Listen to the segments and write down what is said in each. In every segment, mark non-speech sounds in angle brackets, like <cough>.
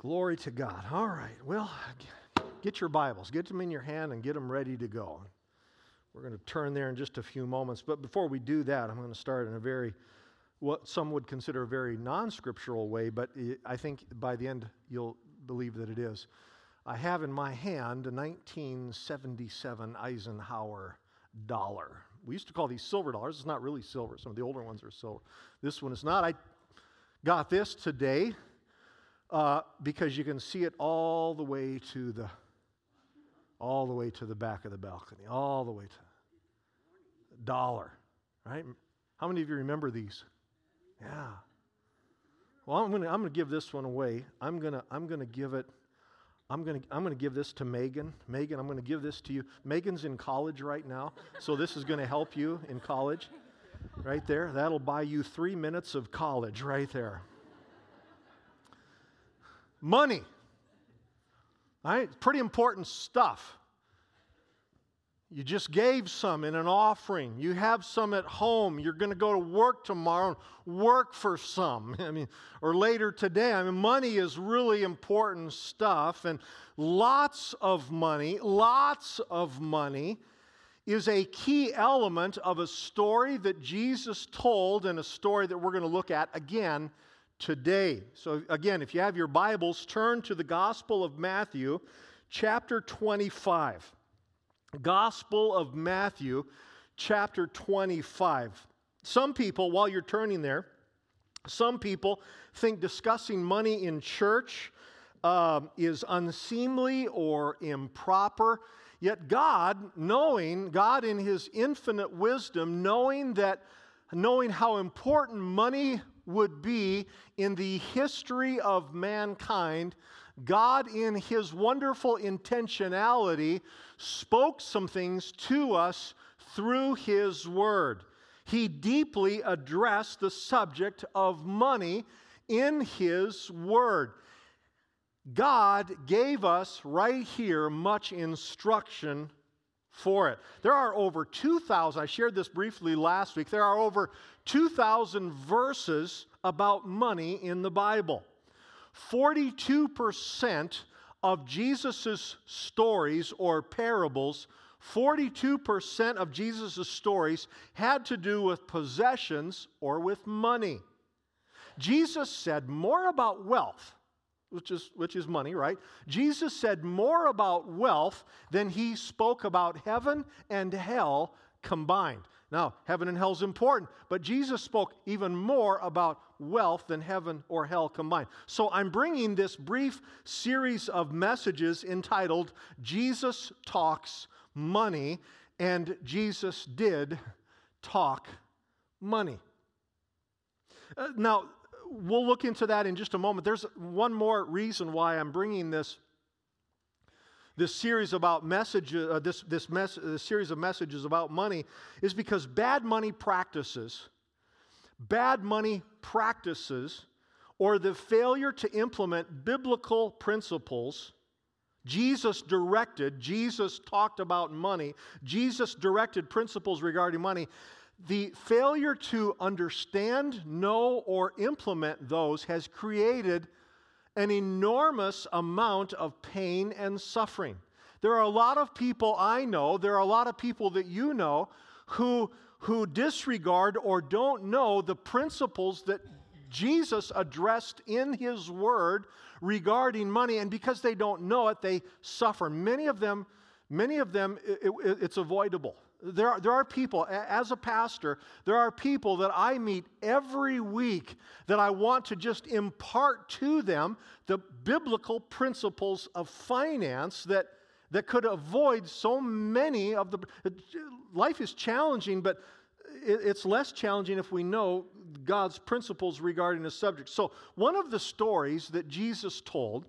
Glory to God. All right. Well, get your Bibles, get them in your hand, and get them ready to go. We're going to turn there in just a few moments. But before we do that, I'm going to start in a very, what some would consider a very non scriptural way, but I think by the end you'll believe that it is. I have in my hand a 1977 Eisenhower dollar. We used to call these silver dollars. It's not really silver. Some of the older ones are silver. This one is not. I got this today uh, because you can see it all the way to the all the way to the back of the balcony, all the way to dollar, right? How many of you remember these? Yeah. Well, I'm going to I'm going to give this one away. I'm going to I'm going to give it I'm going to I'm going to give this to Megan. Megan, I'm going to give this to you. Megan's in college right now, so this is going to help you in college. Right there. That'll buy you 3 minutes of college right there. Money. Right? Pretty important stuff. You just gave some in an offering. You have some at home. You're going to go to work tomorrow and work for some. <laughs> I mean, or later today. I mean, money is really important stuff. And lots of money, lots of money is a key element of a story that Jesus told and a story that we're going to look at again today. So, again, if you have your Bibles, turn to the Gospel of Matthew, chapter 25. Gospel of Matthew, chapter 25. Some people, while you're turning there, some people think discussing money in church uh, is unseemly or improper. Yet God, knowing, God in His infinite wisdom, knowing that, knowing how important money would be in the history of mankind, God, in His wonderful intentionality, spoke some things to us through His Word. He deeply addressed the subject of money in His Word. God gave us right here much instruction for it. There are over 2,000, I shared this briefly last week, there are over 2,000 verses about money in the Bible. 42% of Jesus' stories or parables, 42% of Jesus' stories had to do with possessions or with money. Jesus said more about wealth, which is, which is money, right? Jesus said more about wealth than he spoke about heaven and hell combined. Now, heaven and hell is important, but Jesus spoke even more about wealth than heaven or hell combined. So I'm bringing this brief series of messages entitled Jesus Talks Money, and Jesus did talk money. Uh, now, we'll look into that in just a moment. There's one more reason why I'm bringing this this series about messages, uh, this, this, mes- this series of messages about money is because bad money practices, bad money practices, or the failure to implement biblical principles. Jesus directed, Jesus talked about money, Jesus directed principles regarding money. The failure to understand, know, or implement those has created an enormous amount of pain and suffering. There are a lot of people I know, there are a lot of people that you know who, who disregard or don't know the principles that Jesus addressed in his word regarding money, and because they don't know it, they suffer. Many of them, many of them, it, it, it's avoidable. There are, there are people, as a pastor, there are people that I meet every week that I want to just impart to them the biblical principles of finance that, that could avoid so many of the. Life is challenging, but it's less challenging if we know God's principles regarding the subject. So, one of the stories that Jesus told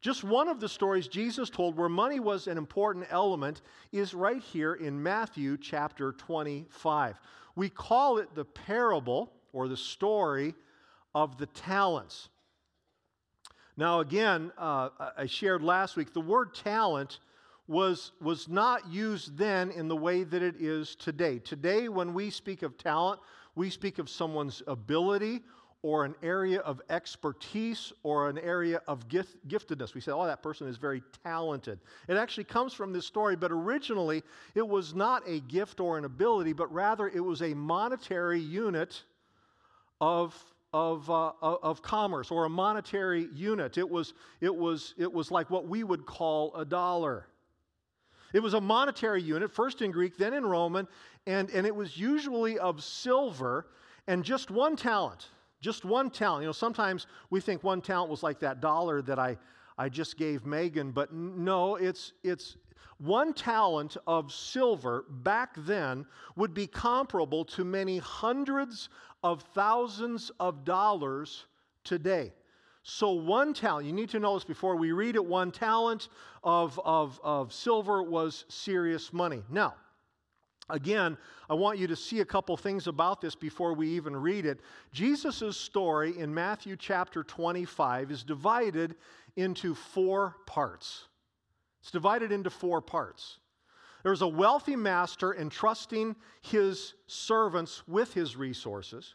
just one of the stories Jesus told where money was an important element is right here in Matthew chapter 25. We call it the parable or the story of the talents. Now, again, uh, I shared last week, the word talent was, was not used then in the way that it is today. Today, when we speak of talent, we speak of someone's ability or an area of expertise or an area of gift, giftedness. We say, oh, that person is very talented. It actually comes from this story, but originally it was not a gift or an ability, but rather it was a monetary unit of, of, uh, of commerce or a monetary unit. It was, it, was, it was like what we would call a dollar. It was a monetary unit, first in Greek, then in Roman, and, and it was usually of silver and just one talent. Just one talent. You know, sometimes we think one talent was like that dollar that I, I just gave Megan, but no, it's, it's one talent of silver back then would be comparable to many hundreds of thousands of dollars today. So, one talent, you need to know this before we read it, one talent of, of, of silver was serious money. Now, Again, I want you to see a couple things about this before we even read it. Jesus' story in Matthew chapter 25 is divided into four parts. It's divided into four parts. There's a wealthy master entrusting his servants with his resources.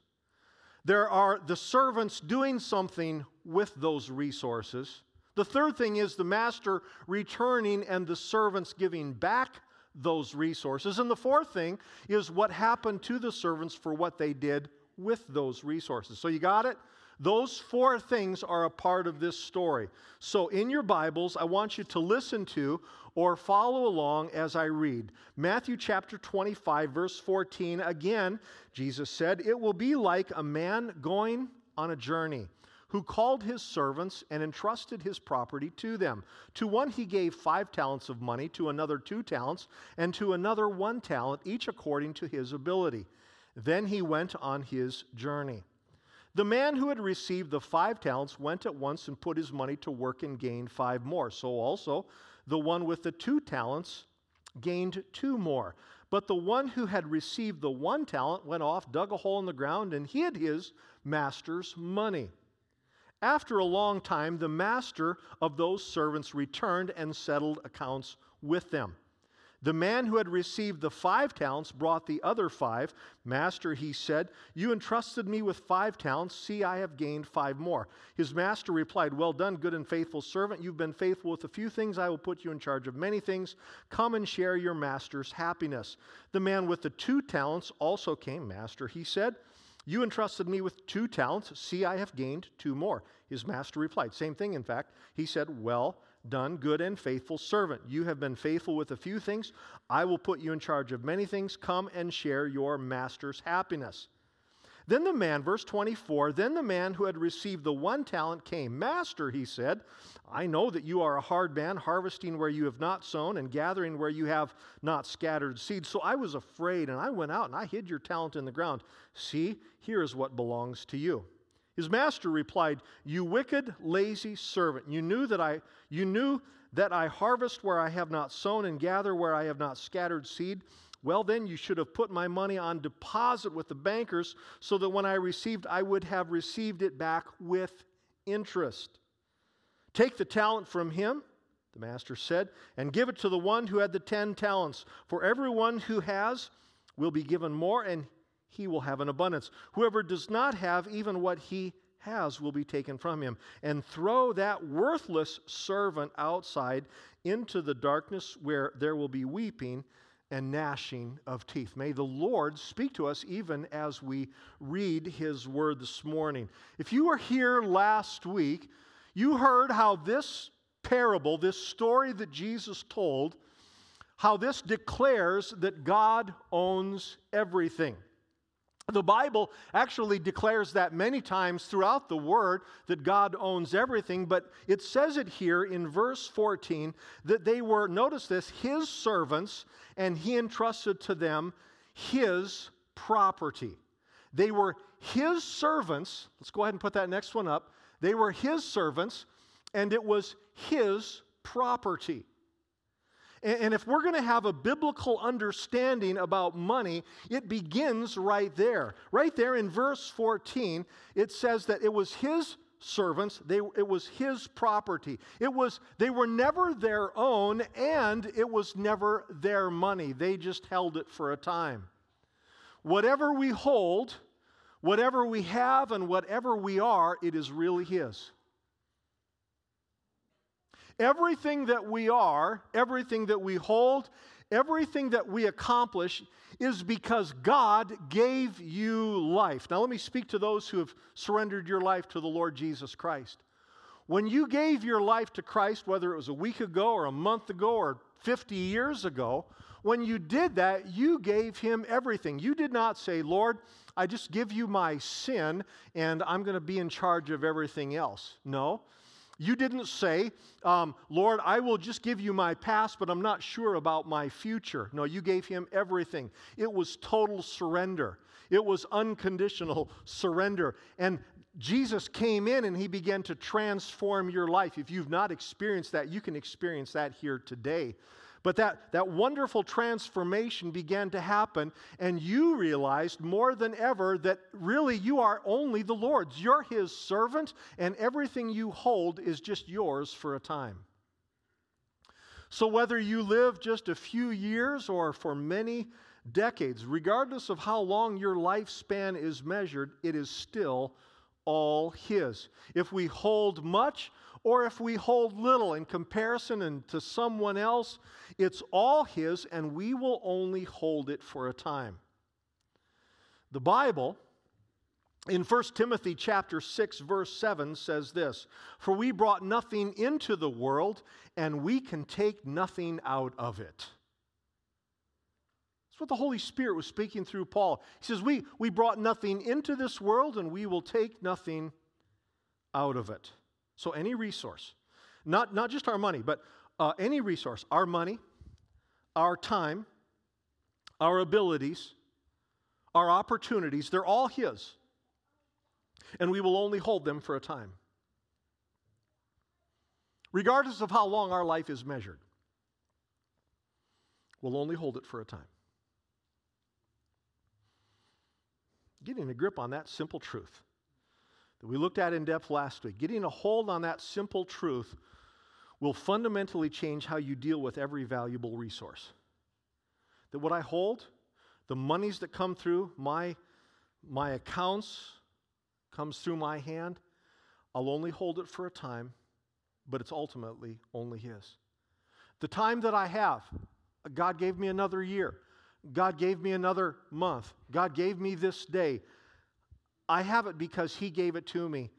There are the servants doing something with those resources. The third thing is the master returning and the servants giving back those resources. And the fourth thing is what happened to the servants for what they did with those resources. So you got it? Those four things are a part of this story. So in your Bibles, I want you to listen to or follow along as I read. Matthew chapter 25, verse 14. Again, Jesus said, It will be like a man going on a journey who called his servants and entrusted his property to them. To one he gave five talents of money, to another two talents, and to another one talent, each according to his ability. Then he went on his journey. The man who had received the five talents went at once and put his money to work and gained five more. So also the one with the two talents gained two more. But the one who had received the one talent went off, dug a hole in the ground, and hid his master's money. After a long time, the master of those servants returned and settled accounts with them. The man who had received the five talents brought the other five. Master, he said, You entrusted me with five talents. See, I have gained five more. His master replied, Well done, good and faithful servant. You've been faithful with a few things. I will put you in charge of many things. Come and share your master's happiness. The man with the two talents also came. Master, he said, you entrusted me with two talents. See, I have gained two more. His master replied, Same thing, in fact. He said, Well done, good and faithful servant. You have been faithful with a few things. I will put you in charge of many things. Come and share your master's happiness. Then the man, verse 24, then the man who had received the one talent came. Master, he said, I know that you are a hard man, harvesting where you have not sown and gathering where you have not scattered seed. So I was afraid, and I went out and I hid your talent in the ground. See, here is what belongs to you. His master replied, You wicked, lazy servant, you knew that I you knew that I harvest where I have not sown and gather where I have not scattered seed. Well, then you should have put my money on deposit with the bankers so that when I received, I would have received it back with interest. Take the talent from him, the master said, and give it to the one who had the ten talents. For everyone who has will be given more, and he will have an abundance. Whoever does not have even what he has will be taken from him. And throw that worthless servant outside into the darkness where there will be weeping and gnashing of teeth. May the Lord speak to us even as we read his word this morning. If you were here last week, you heard how this parable, this story that Jesus told, how this declares that God owns everything. The Bible actually declares that many times throughout the Word that God owns everything, but it says it here in verse 14 that they were, notice this, His servants, and He entrusted to them His property. They were His servants. Let's go ahead and put that next one up. They were His servants, and it was His property. And if we're going to have a biblical understanding about money, it begins right there. Right there in verse 14, it says that it was his servants, they, it was his property. It was, they were never their own, and it was never their money. They just held it for a time. Whatever we hold, Whatever we have and whatever we are, it is really His. Everything that we are, everything that we hold, everything that we accomplish is because God gave you life. Now, let me speak to those who have surrendered your life to the Lord Jesus Christ. When you gave your life to Christ, whether it was a week ago or a month ago or 50 years ago, when you did that, you gave Him everything. You did not say, Lord, I just give you my sin and I'm going to be in charge of everything else. No. You didn't say, um, Lord, I will just give you my past, but I'm not sure about my future. No, you gave him everything. It was total surrender, it was unconditional surrender. And Jesus came in and he began to transform your life. If you've not experienced that, you can experience that here today. But that, that wonderful transformation began to happen, and you realized more than ever that really you are only the Lord's. You're His servant, and everything you hold is just yours for a time. So, whether you live just a few years or for many decades, regardless of how long your lifespan is measured, it is still all His. If we hold much, or if we hold little in comparison and to someone else, it's all His and we will only hold it for a time. The Bible in 1 Timothy chapter 6 verse 7 says this, "For we brought nothing into the world and we can take nothing out of it." That's what the Holy Spirit was speaking through Paul. He says, we, we brought nothing into this world and we will take nothing out of it. So, any resource, not, not just our money, but uh, any resource, our money, our time, our abilities, our opportunities, they're all His. And we will only hold them for a time. Regardless of how long our life is measured, we'll only hold it for a time. Getting a grip on that simple truth that we looked at in depth last week, getting a hold on that simple truth will fundamentally change how you deal with every valuable resource. That what I hold, the monies that come through my, my accounts, comes through my hand, I'll only hold it for a time, but it's ultimately only His. The time that I have, God gave me another year. God gave me another month. God gave me this day. I have it because He gave it to me.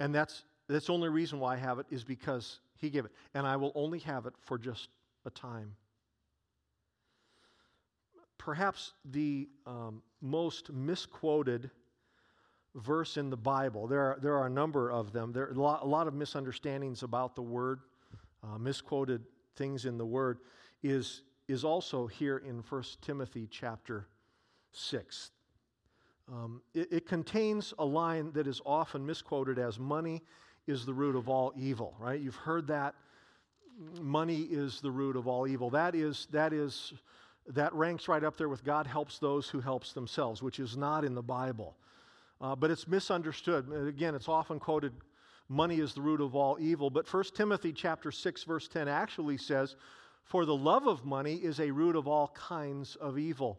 And that's, that's the only reason why I have it is because He gave it. And I will only have it for just a time. Perhaps the um, most misquoted verse in the Bible, there are, there are a number of them. There are a lot, a lot of misunderstandings about the word, uh, misquoted things in the word, is, is also here in 1 Timothy chapter 6. Um, it, it, contains a line that is often misquoted as money is the root of all evil, right? You've heard that. Money is the root of all evil. That is, that is, that ranks right up there with God helps those who helps themselves, which is not in the Bible. Uh, but it's misunderstood. Again, it's often quoted, money is the root of all evil. But 1 Timothy chapter 6, verse 10 actually says, For the love of money is a root of all kinds of evil.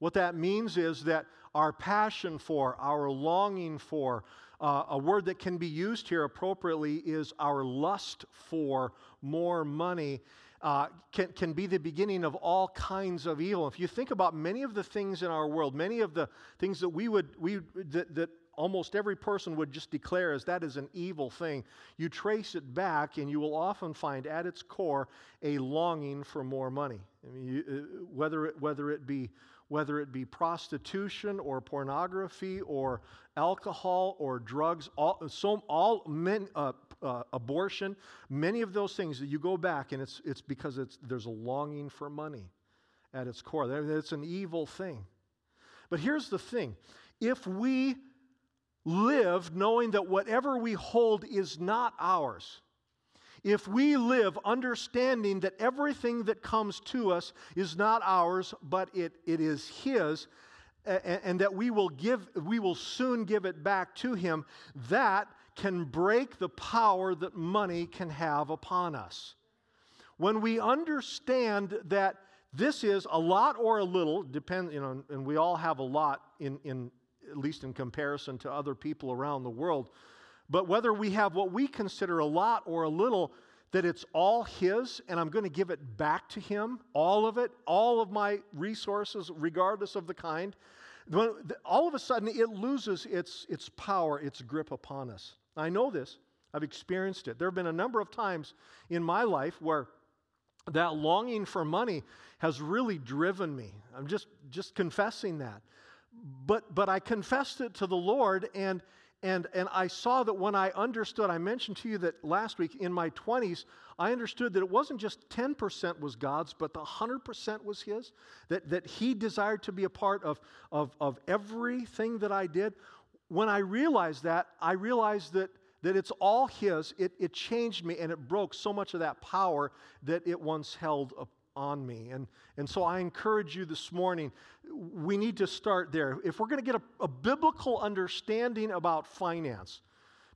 What that means is that our passion for, our longing for, uh, a word that can be used here appropriately is our lust for more money. Uh, can, can be the beginning of all kinds of evil. If you think about many of the things in our world, many of the things that we would, we, that, that almost every person would just declare as that is an evil thing, you trace it back and you will often find at its core a longing for more money. I mean, you, uh, whether, it, whether it be whether it be prostitution or pornography or alcohol or drugs, all, so, all men, uh, uh, abortion, many of those things that you go back and it's, it's because it's, there's a longing for money at its core. It's an evil thing. But here's the thing if we live knowing that whatever we hold is not ours, if we live understanding that everything that comes to us is not ours, but it, it is His, and, and that we will, give, we will soon give it back to Him, that can break the power that money can have upon us. When we understand that this is a lot or a little, depend, you know, and we all have a lot in, in at least in comparison to other people around the world. But whether we have what we consider a lot or a little, that it's all His and I'm going to give it back to Him, all of it, all of my resources, regardless of the kind, all of a sudden it loses its, its power, its grip upon us. I know this, I've experienced it. There have been a number of times in my life where that longing for money has really driven me. I'm just, just confessing that. But, but I confessed it to the Lord, and, and, and I saw that when I understood, I mentioned to you that last week in my 20s, I understood that it wasn't just 10% was God's, but the 100% was His, that, that He desired to be a part of, of, of everything that I did. When I realized that, I realized that that it's all His, it, it changed me and it broke so much of that power that it once held on me. And, and so I encourage you this morning, we need to start there. If we're going to get a, a biblical understanding about finance,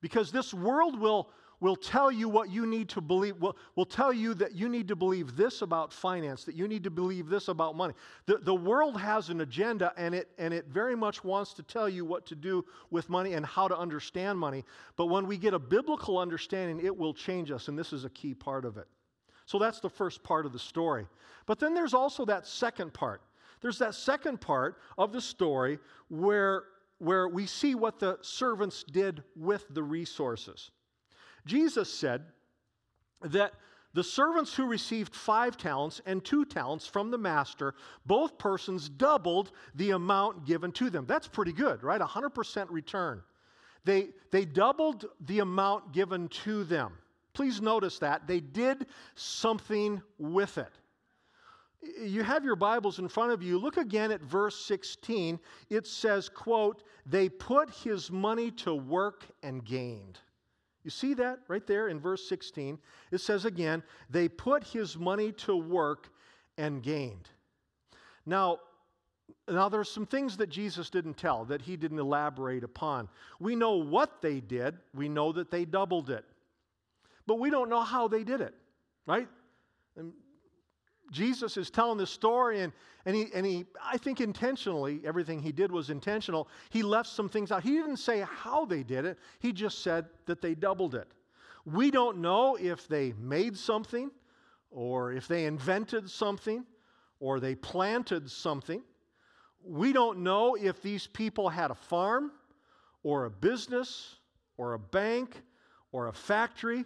because this world will will tell you what you need to believe, will, will tell you that you need to believe this about finance, that you need to believe this about money. The, the world has an agenda and it, and it very much wants to tell you what to do with money and how to understand money. But when we get a biblical understanding, it will change us, and this is a key part of it. So that's the first part of the story. But then there's also that second part. There's that second part of the story where, where we see what the servants did with the resources. Jesus said that the servants who received five talents and two talents from the master, both persons doubled the amount given to them. That's pretty good, right? 100% return. They, they doubled the amount given to them. Please notice that. They did something with it. You have your Bibles in front of you. Look again at verse 16. It says, quote, they put his money to work and gained. You see that right there in verse 16? It says again, they put his money to work and gained. Now, now there are some things that Jesus didn't tell, that he didn't elaborate upon. We know what they did, we know that they doubled it. But we don't know how they did it, right? And Jesus is telling this story, and, and, he, and he, I think intentionally, everything he did was intentional. He left some things out. He didn't say how they did it, he just said that they doubled it. We don't know if they made something, or if they invented something, or they planted something. We don't know if these people had a farm, or a business, or a bank, or a factory,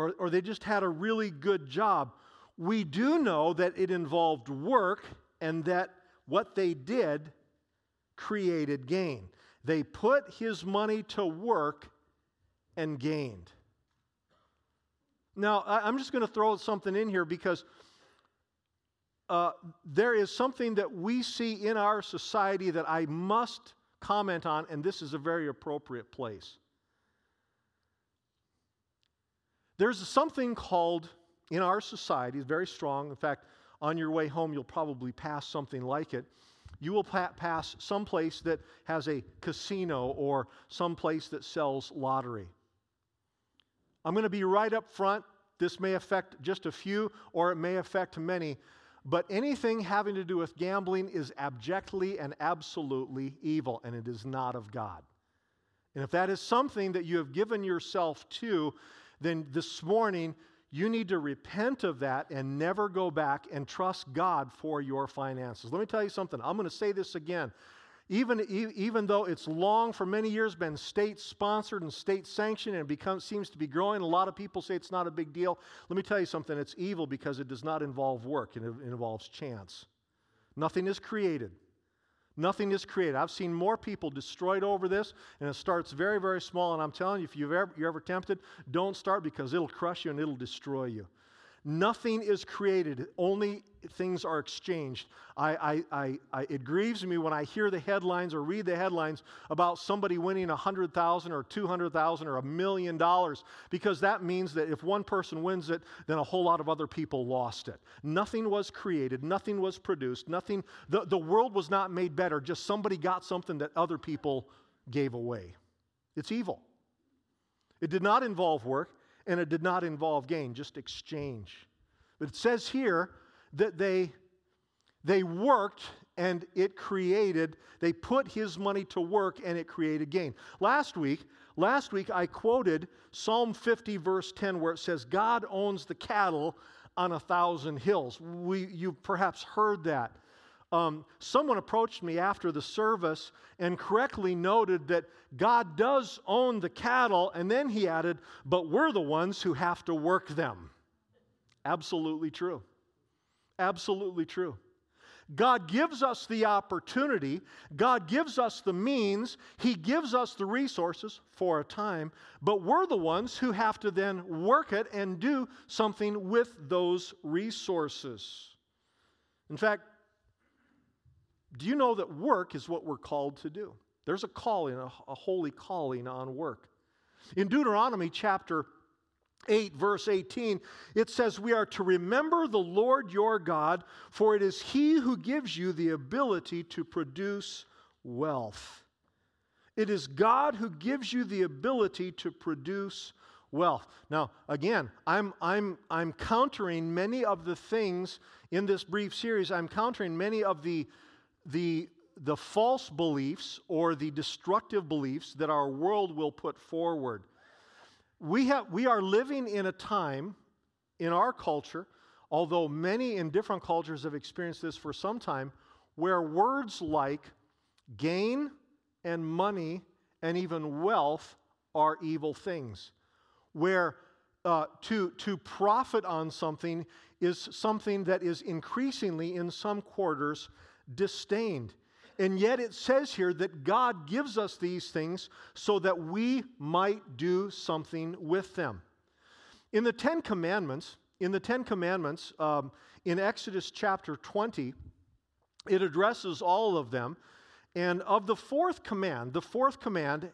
or, or they just had a really good job we do know that it involved work and that what they did created gain. They put his money to work and gained. Now, I'm just going to throw something in here because uh, there is something that we see in our society that I must comment on, and this is a very appropriate place. There's something called in our society is very strong. In fact, on your way home, you'll probably pass something like it. You will pa- pass some place that has a casino or some place that sells lottery. I'm going to be right up front. This may affect just a few or it may affect many, but anything having to do with gambling is abjectly and absolutely evil, and it is not of God. And if that is something that you have given yourself to, then this morning you need to repent of that and never go back and trust God for your finances. Let me tell you something. I'm going to say this again. Even, even though it's long for many years been state sponsored and state sanctioned and becomes, seems to be growing, a lot of people say it's not a big deal. Let me tell you something. It's evil because it does not involve work, it involves chance. Nothing is created. Nothing is created. I've seen more people destroyed over this, and it starts very, very small. And I'm telling you, if you've ever, you're ever tempted, don't start because it'll crush you and it'll destroy you. Nothing is created, only things are exchanged. I, I, I, it grieves me when I hear the headlines or read the headlines about somebody winning 100,000 or 200,000 or a million dollars because that means that if one person wins it, then a whole lot of other people lost it. Nothing was created, nothing was produced, nothing, the, the world was not made better, just somebody got something that other people gave away. It's evil. It did not involve work, and it did not involve gain, just exchange. But it says here that they, they worked and it created, they put his money to work and it created gain. Last week, last week I quoted Psalm 50, verse 10, where it says, God owns the cattle on a thousand hills. We, you perhaps heard that. Um, someone approached me after the service and correctly noted that God does own the cattle, and then he added, but we're the ones who have to work them. Absolutely true. Absolutely true. God gives us the opportunity, God gives us the means, He gives us the resources for a time, but we're the ones who have to then work it and do something with those resources. In fact, do you know that work is what we're called to do? There's a calling, a, a holy calling on work. In Deuteronomy chapter 8, verse 18, it says, We are to remember the Lord your God, for it is He who gives you the ability to produce wealth. It is God who gives you the ability to produce wealth. Now, again, I'm, I'm, I'm countering many of the things in this brief series, I'm countering many of the the, the false beliefs or the destructive beliefs that our world will put forward. We, have, we are living in a time in our culture, although many in different cultures have experienced this for some time, where words like gain and money and even wealth are evil things. Where uh, to, to profit on something is something that is increasingly, in some quarters, disdained. And yet it says here that God gives us these things so that we might do something with them. In the Ten Commandments, in the Ten Commandments, um, in Exodus chapter 20, it addresses all of them. And of the fourth command, the fourth command,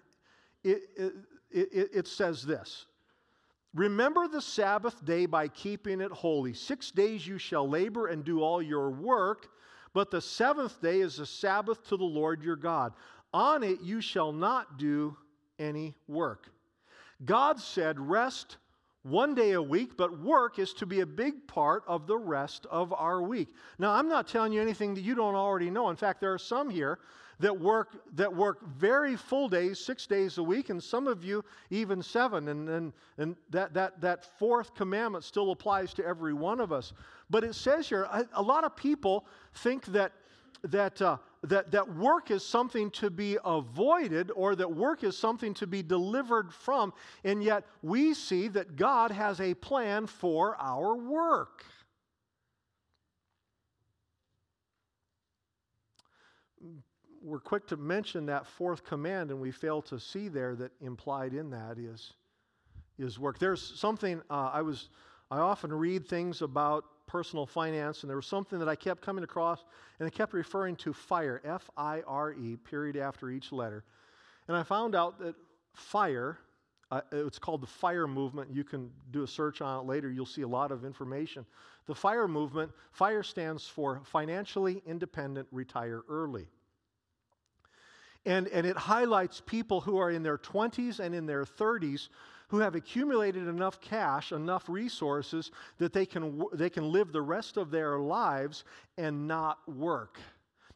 it, it, it, it says this Remember the Sabbath day by keeping it holy. Six days you shall labor and do all your work. But the seventh day is a Sabbath to the Lord your God. On it you shall not do any work. God said, Rest one day a week, but work is to be a big part of the rest of our week. Now, I'm not telling you anything that you don't already know. In fact, there are some here that work that work very full days, six days a week, and some of you even seven. And, and, and that, that, that fourth commandment still applies to every one of us. But it says here, a, a lot of people think that that, uh, that, that work is something to be avoided or that work is something to be delivered from, and yet we see that God has a plan for our work. We're quick to mention that fourth command, and we fail to see there that implied in that is, is work. There's something uh, I was, I often read things about personal finance, and there was something that I kept coming across, and I kept referring to FIRE, F I R E, period after each letter. And I found out that FIRE, uh, it's called the FIRE movement. You can do a search on it later, you'll see a lot of information. The FIRE movement, FIRE stands for Financially Independent Retire Early. And, and it highlights people who are in their 20s and in their 30s who have accumulated enough cash, enough resources that they can, they can live the rest of their lives and not work.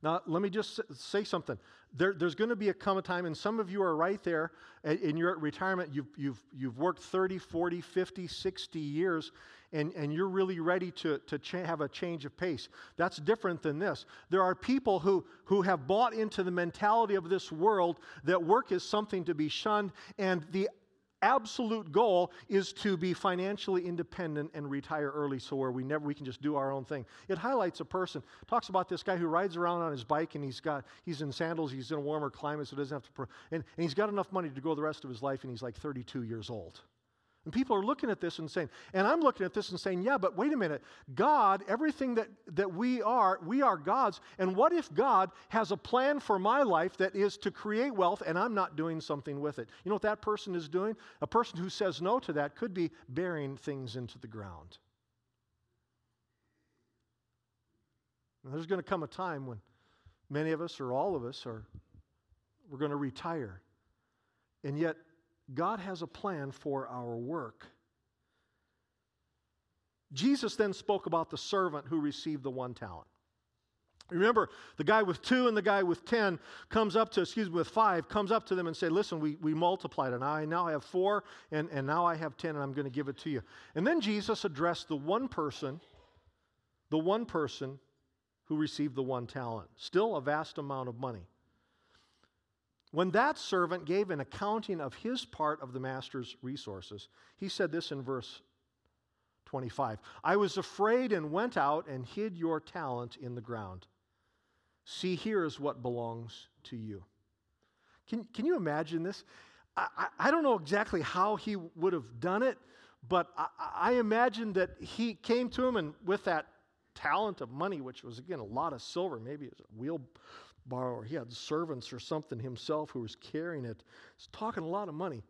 Now, let me just say something. There, there's going to be a come a time, and some of you are right there in your retirement. You've, you've, you've worked 30, 40, 50, 60 years, and, and you're really ready to, to cha- have a change of pace. That's different than this. There are people who, who have bought into the mentality of this world that work is something to be shunned, and the absolute goal is to be financially independent and retire early so where we never we can just do our own thing. It highlights a person. Talks about this guy who rides around on his bike and he's got he's in sandals he's in a warmer climate so he doesn't have to and, and he's got enough money to go the rest of his life and he's like 32 years old and people are looking at this and saying, and I'm looking at this and saying, yeah, but wait a minute. God, everything that, that we are, we are God's. And what if God has a plan for my life that is to create wealth and I'm not doing something with it? You know what that person is doing? A person who says no to that could be burying things into the ground. And there's going to come a time when many of us or all of us are we're going to retire. And yet God has a plan for our work. Jesus then spoke about the servant who received the one talent. Remember, the guy with two and the guy with ten comes up to, excuse me, with five, comes up to them and say, listen, we, we multiplied and I now have four and, and now I have ten and I'm going to give it to you. And then Jesus addressed the one person, the one person who received the one talent. Still a vast amount of money. When that servant gave an accounting of his part of the master's resources, he said this in verse 25 I was afraid and went out and hid your talent in the ground. See, here is what belongs to you. Can, can you imagine this? I, I, I don't know exactly how he would have done it, but I, I imagine that he came to him and with that talent of money, which was, again, a lot of silver, maybe it was a wheelbarrow, or he had servants or something himself who was carrying it. He's talking a lot of money.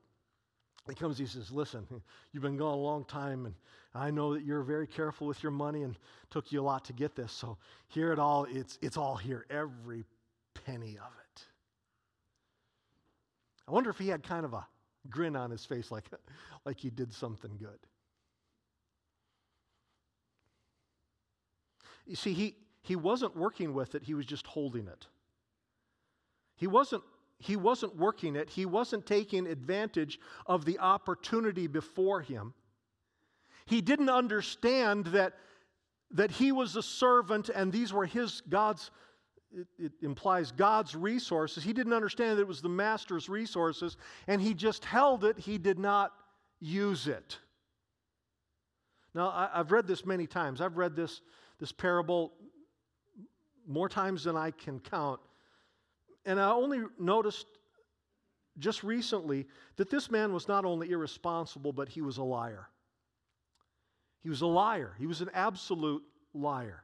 He comes, he says, Listen, you've been gone a long time, and I know that you're very careful with your money and took you a lot to get this. So here it all, it's, it's all here, every penny of it. I wonder if he had kind of a grin on his face like, <laughs> like he did something good. You see, he, he wasn't working with it, he was just holding it. He wasn't he wasn't working it, he wasn't taking advantage of the opportunity before him. He didn't understand that, that he was a servant and these were his, God's, it, it implies God's resources. He didn't understand that it was the master's resources and he just held it, he did not use it. Now, I, I've read this many times. I've read this, this parable more times than I can count. And I only noticed just recently that this man was not only irresponsible, but he was a liar. He was a liar. He was an absolute liar.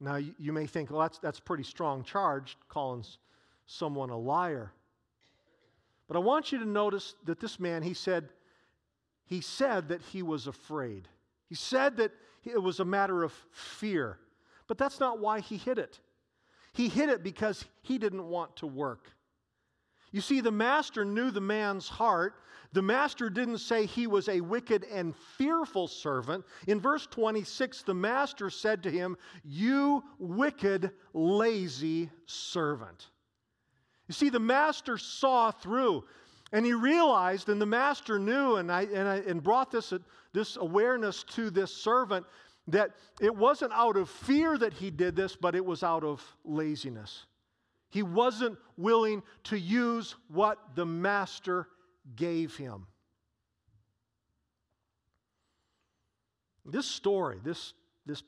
Now, you, you may think, well, that's, that's pretty strong charge, calling someone a liar. But I want you to notice that this man, he said, he said that he was afraid. He said that it was a matter of fear. But that's not why he hid it. He hid it because he didn't want to work. You see, the master knew the man's heart. The master didn't say he was a wicked and fearful servant. In verse 26, the master said to him, You wicked, lazy servant. You see, the master saw through and he realized, and the master knew, and, I, and, I, and brought this, this awareness to this servant that it wasn't out of fear that he did this, but it was out of laziness. He wasn't willing to use what the master gave him. This story, this, this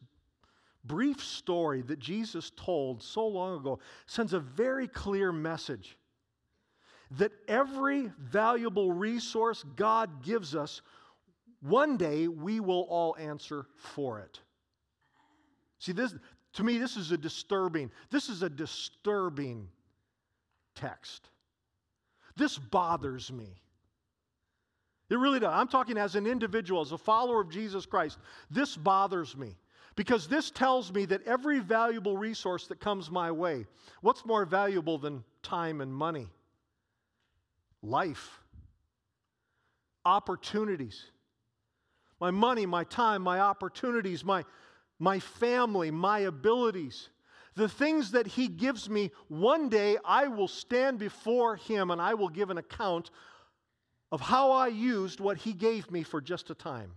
brief story that Jesus told so long ago, sends a very clear message that every valuable resource God gives us one day we will all answer for it. See, this, to me, this is a disturbing, this is a disturbing text. This bothers me. It really does. I'm talking as an individual, as a follower of Jesus Christ. This bothers me because this tells me that every valuable resource that comes my way, what's more valuable than time and money? Life, opportunities my money, my time, my opportunities, my, my family, my abilities. The things that He gives me, one day I will stand before Him and I will give an account of how I used what He gave me for just a time.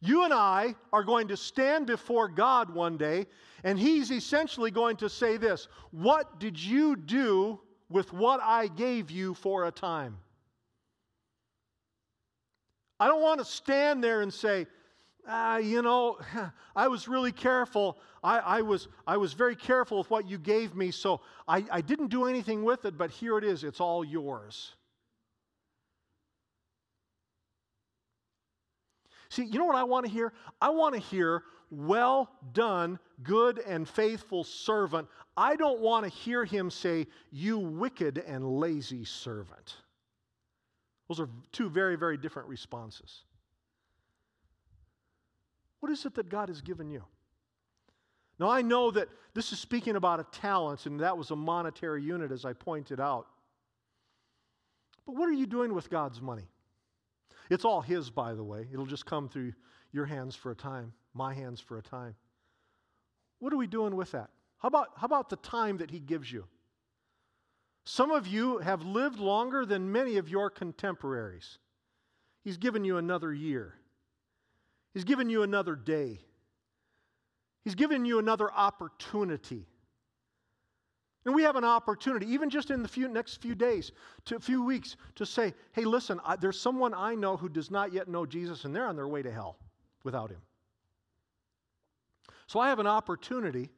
You and I are going to stand before God one day, and He's essentially going to say this What did you do with what I gave you for a time? I don't want to stand there and say, ah, you know, <laughs> I was really careful. I, I, was, I was very careful with what you gave me, so I, I didn't do anything with it, but here it is. It's all yours. See, you know what I want to hear? I want to hear, well done, good and faithful servant. I don't want to hear him say, you wicked and lazy servant. Those are two very, very different responses. What is it that God has given you? Now, I know that this is speaking about a talent, and that was a monetary unit, as I pointed out. But what are you doing with God's money? It's all His, by the way. It'll just come through your hands for a time, my hands for a time. What are we doing with that? How about, how about the time that He gives you? Some of you have lived longer than many of your contemporaries. He's given you another year, He's given you another day, He's given you another opportunity. And we have an opportunity, even just in the few, next few days, to a few weeks, to say, hey, listen, I, there's someone I know who does not yet know Jesus, and they're on their way to hell without him. So I have an opportunity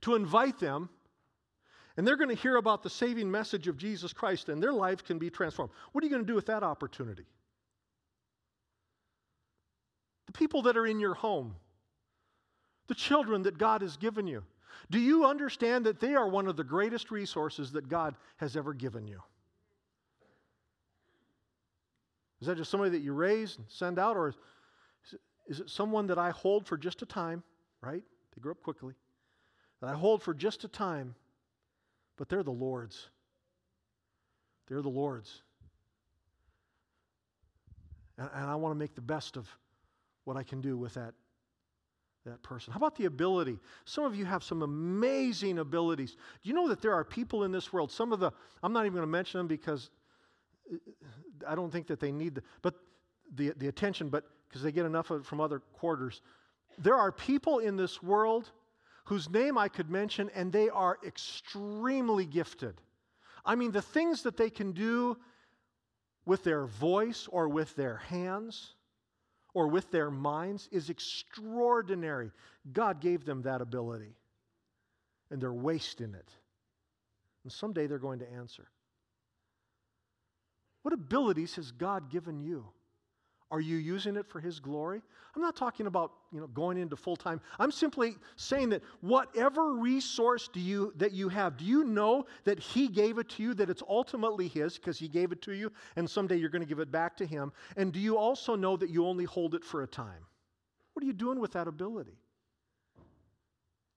to invite them, and they're going to hear about the saving message of Jesus Christ, and their life can be transformed. What are you going to do with that opportunity? The people that are in your home, the children that God has given you. Do you understand that they are one of the greatest resources that God has ever given you? Is that just somebody that you raise and send out, or is it someone that I hold for just a time, right? They grow up quickly. That I hold for just a time, but they're the Lord's. They're the Lord's. And, and I want to make the best of what I can do with that that person. How about the ability? Some of you have some amazing abilities. Do you know that there are people in this world, some of the, I'm not even going to mention them because I don't think that they need the, but the, the attention, but because they get enough of from other quarters. There are people in this world whose name I could mention, and they are extremely gifted. I mean, the things that they can do with their voice or with their hands or with their minds is extraordinary. God gave them that ability, and they're wasting it. And someday they're going to answer. What abilities has God given you? Are you using it for His glory? I'm not talking about you know, going into full time. I'm simply saying that whatever resource do you, that you have, do you know that He gave it to you, that it's ultimately His because He gave it to you, and someday you're going to give it back to Him? And do you also know that you only hold it for a time? What are you doing with that ability? You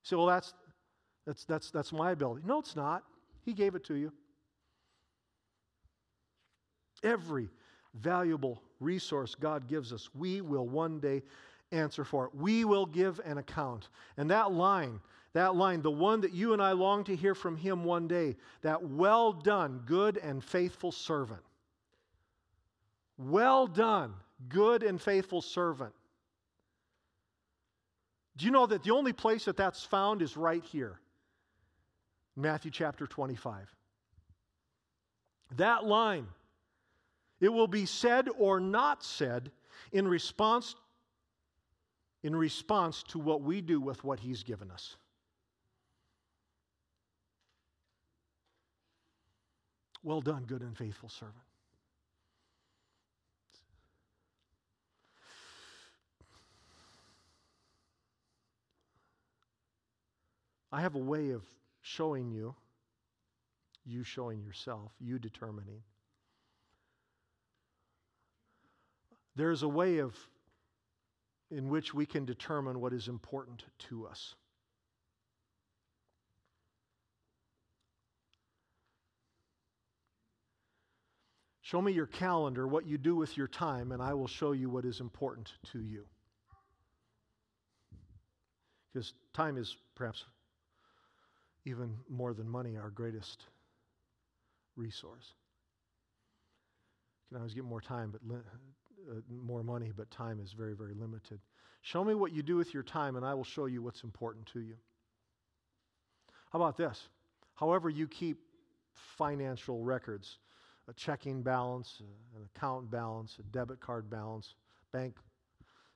say, well, that's, that's, that's, that's my ability. No, it's not. He gave it to you. Every valuable resource God gives us, we will one day answer for it. We will give an account. And that line, that line, the one that you and I long to hear from Him one day, that well done, good and faithful servant. Well done, good and faithful servant. Do you know that the only place that that's found is right here? Matthew chapter 25. That line it will be said or not said in response, in response to what we do with what He's given us. Well done, good and faithful servant. I have a way of showing you, you showing yourself, you determining There's a way of in which we can determine what is important to us. Show me your calendar, what you do with your time, and I will show you what is important to you. Because time is perhaps even more than money our greatest resource. Can always get more time, but uh, more money, but time is very, very limited. Show me what you do with your time, and I will show you what's important to you. How about this? However, you keep financial records a checking balance, an account balance, a debit card balance, bank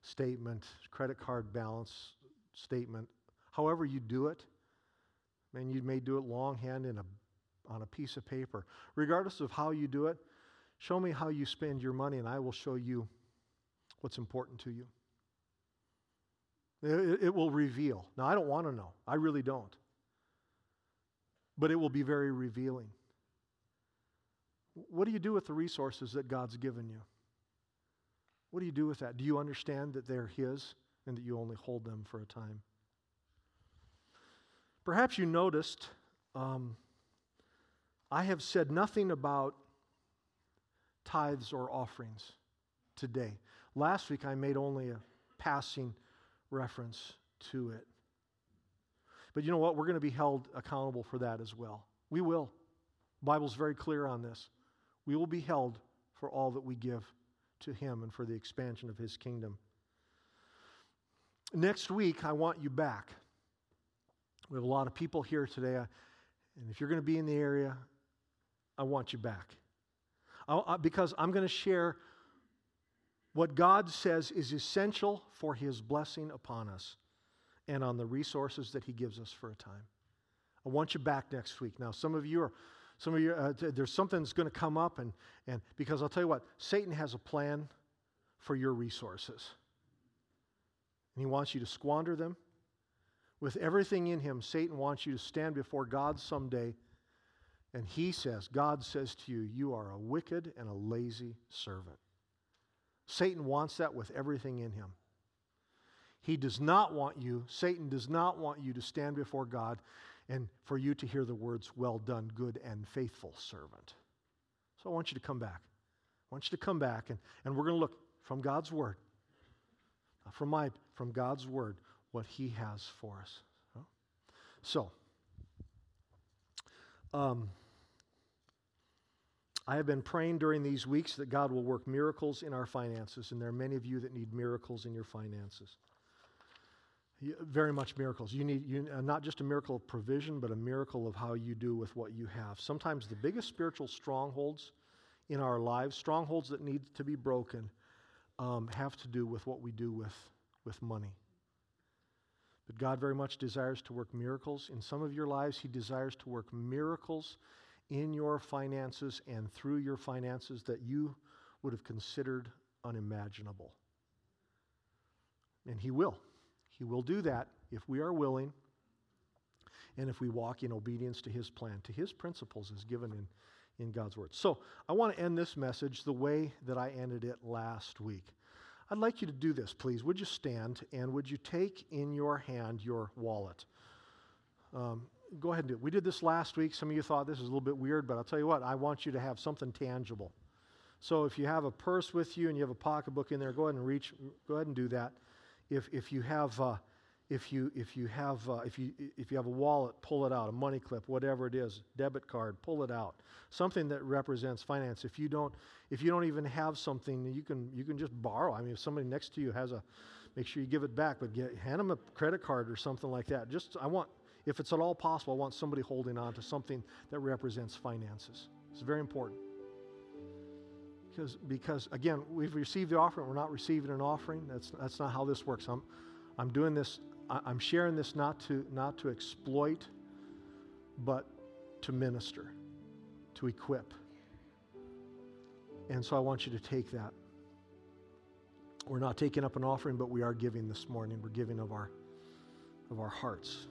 statement, credit card balance statement, however you do it, man, you may do it longhand in a, on a piece of paper. Regardless of how you do it, Show me how you spend your money, and I will show you what's important to you. It, it will reveal. Now, I don't want to know. I really don't. But it will be very revealing. What do you do with the resources that God's given you? What do you do with that? Do you understand that they're His and that you only hold them for a time? Perhaps you noticed um, I have said nothing about tithes or offerings today. Last week I made only a passing reference to it. But you know what? We're going to be held accountable for that as well. We will. The Bible's very clear on this. We will be held for all that we give to Him and for the expansion of His kingdom. Next week, I want you back. We have a lot of people here today, and if you're going to be in the area, I want you back. I, because I'm going to share what God says is essential for His blessing upon us and on the resources that He gives us for a time. I want you back next week. Now, some of you are, some of you, uh, there's something that's going to come up, and, and because I'll tell you what, Satan has a plan for your resources. And he wants you to squander them. With everything in him, Satan wants you to stand before God someday, and he says, God says to you, You are a wicked and a lazy servant. Satan wants that with everything in him. He does not want you, Satan does not want you to stand before God and for you to hear the words, Well done, good and faithful servant. So I want you to come back. I want you to come back, and, and we're going to look from God's Word, from, my, from God's Word, what He has for us. So, um, I have been praying during these weeks that God will work miracles in our finances, and there are many of you that need miracles in your finances very much miracles. You need you, uh, not just a miracle of provision, but a miracle of how you do with what you have. Sometimes the biggest spiritual strongholds in our lives, strongholds that need to be broken, um, have to do with what we do with, with money. But God very much desires to work miracles. In some of your lives, He desires to work miracles in your finances and through your finances that you would have considered unimaginable. And He will. He will do that if we are willing and if we walk in obedience to His plan, to His principles as given in, in God's Word. So I want to end this message the way that I ended it last week. I'd like you to do this, please. Would you stand and would you take in your hand your wallet? Um, go ahead and do it. We did this last week. Some of you thought this is a little bit weird, but I'll tell you what, I want you to have something tangible. So if you have a purse with you and you have a pocketbook in there, go ahead and reach, go ahead and do that if, if you have, uh, if you, if you have, uh, if you, if you have a wallet, pull it out, a money clip, whatever it is, debit card, pull it out. Something that represents finance. If you don't, if you don't even have something, you can, you can just borrow. I mean, if somebody next to you has a, make sure you give it back, but get, hand them a credit card or something like that. Just, I want, if it's at all possible, I want somebody holding on to something that represents finances. It's very important. Because, because again, we've received the offering, we're not receiving an offering. That's, that's not how this works. I'm, I'm doing this, I'm sharing this not to, not to exploit, but to minister, to equip. And so I want you to take that. We're not taking up an offering, but we are giving this morning. We're giving of our, of our hearts.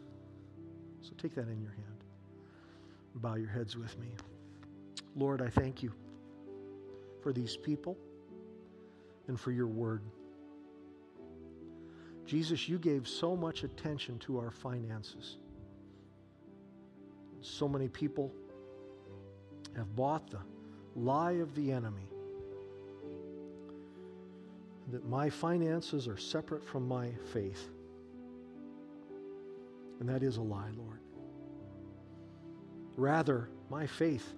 So take that in your hand. Bow your heads with me. Lord, I thank you for these people and for your word. Jesus, you gave so much attention to our finances. So many people have bought the lie of the enemy that my finances are separate from my faith. And that is a lie, Lord. Rather, my faith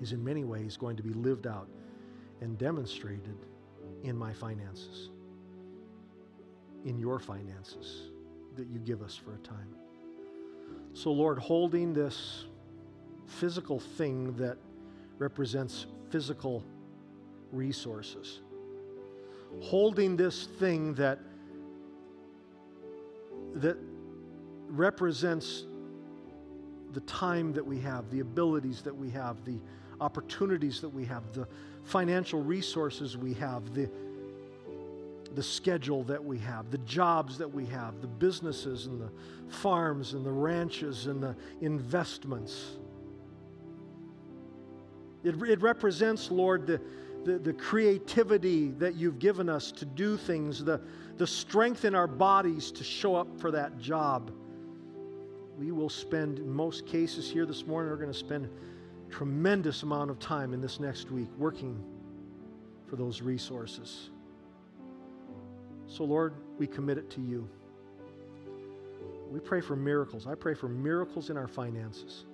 is in many ways going to be lived out and demonstrated in my finances, in your finances that you give us for a time. So, Lord, holding this physical thing that represents physical resources, holding this thing that that represents the time that we have, the abilities that we have, the opportunities that we have, the financial resources we have, the, the schedule that we have, the jobs that we have, the businesses and the farms and the ranches and the investments. It, it represents, Lord, the, the, the creativity that you've given us to do things, the, the strength in our bodies to show up for that job. We will spend, in most cases here this morning, we're going to spend tremendous amount of time in this next week working for those resources. So, Lord, we commit it to you. We pray for miracles. I pray for miracles in our finances.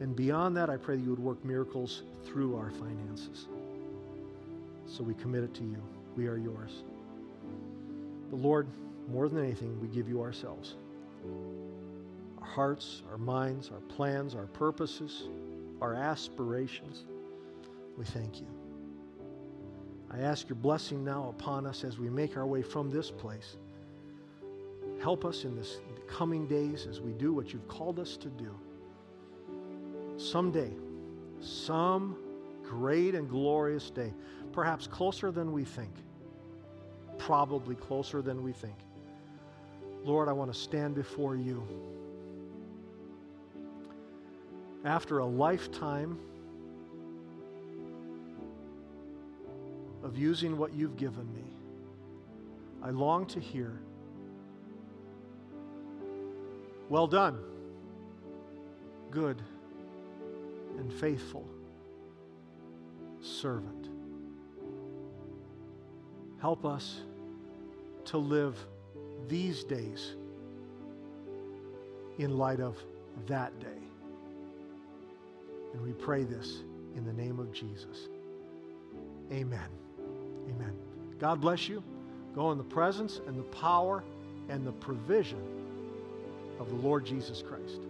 And beyond that, I pray that you would work miracles through our finances. So we commit it to you. We are yours. But Lord, more than anything, we give you ourselves our hearts, our minds, our plans, our purposes, our aspirations. We thank you. I ask your blessing now upon us as we make our way from this place. Help us in this coming days as we do what you've called us to do. Someday, some great and glorious day, perhaps closer than we think, probably closer than we think. Lord, I want to stand before you. After a lifetime of using what you've given me, I long to hear, Well done, good and faithful servant. Help us to live these days in light of that day. And we pray this in the name of Jesus. Amen. Amen. God bless you. Go in the presence and the power and the provision of the Lord Jesus Christ.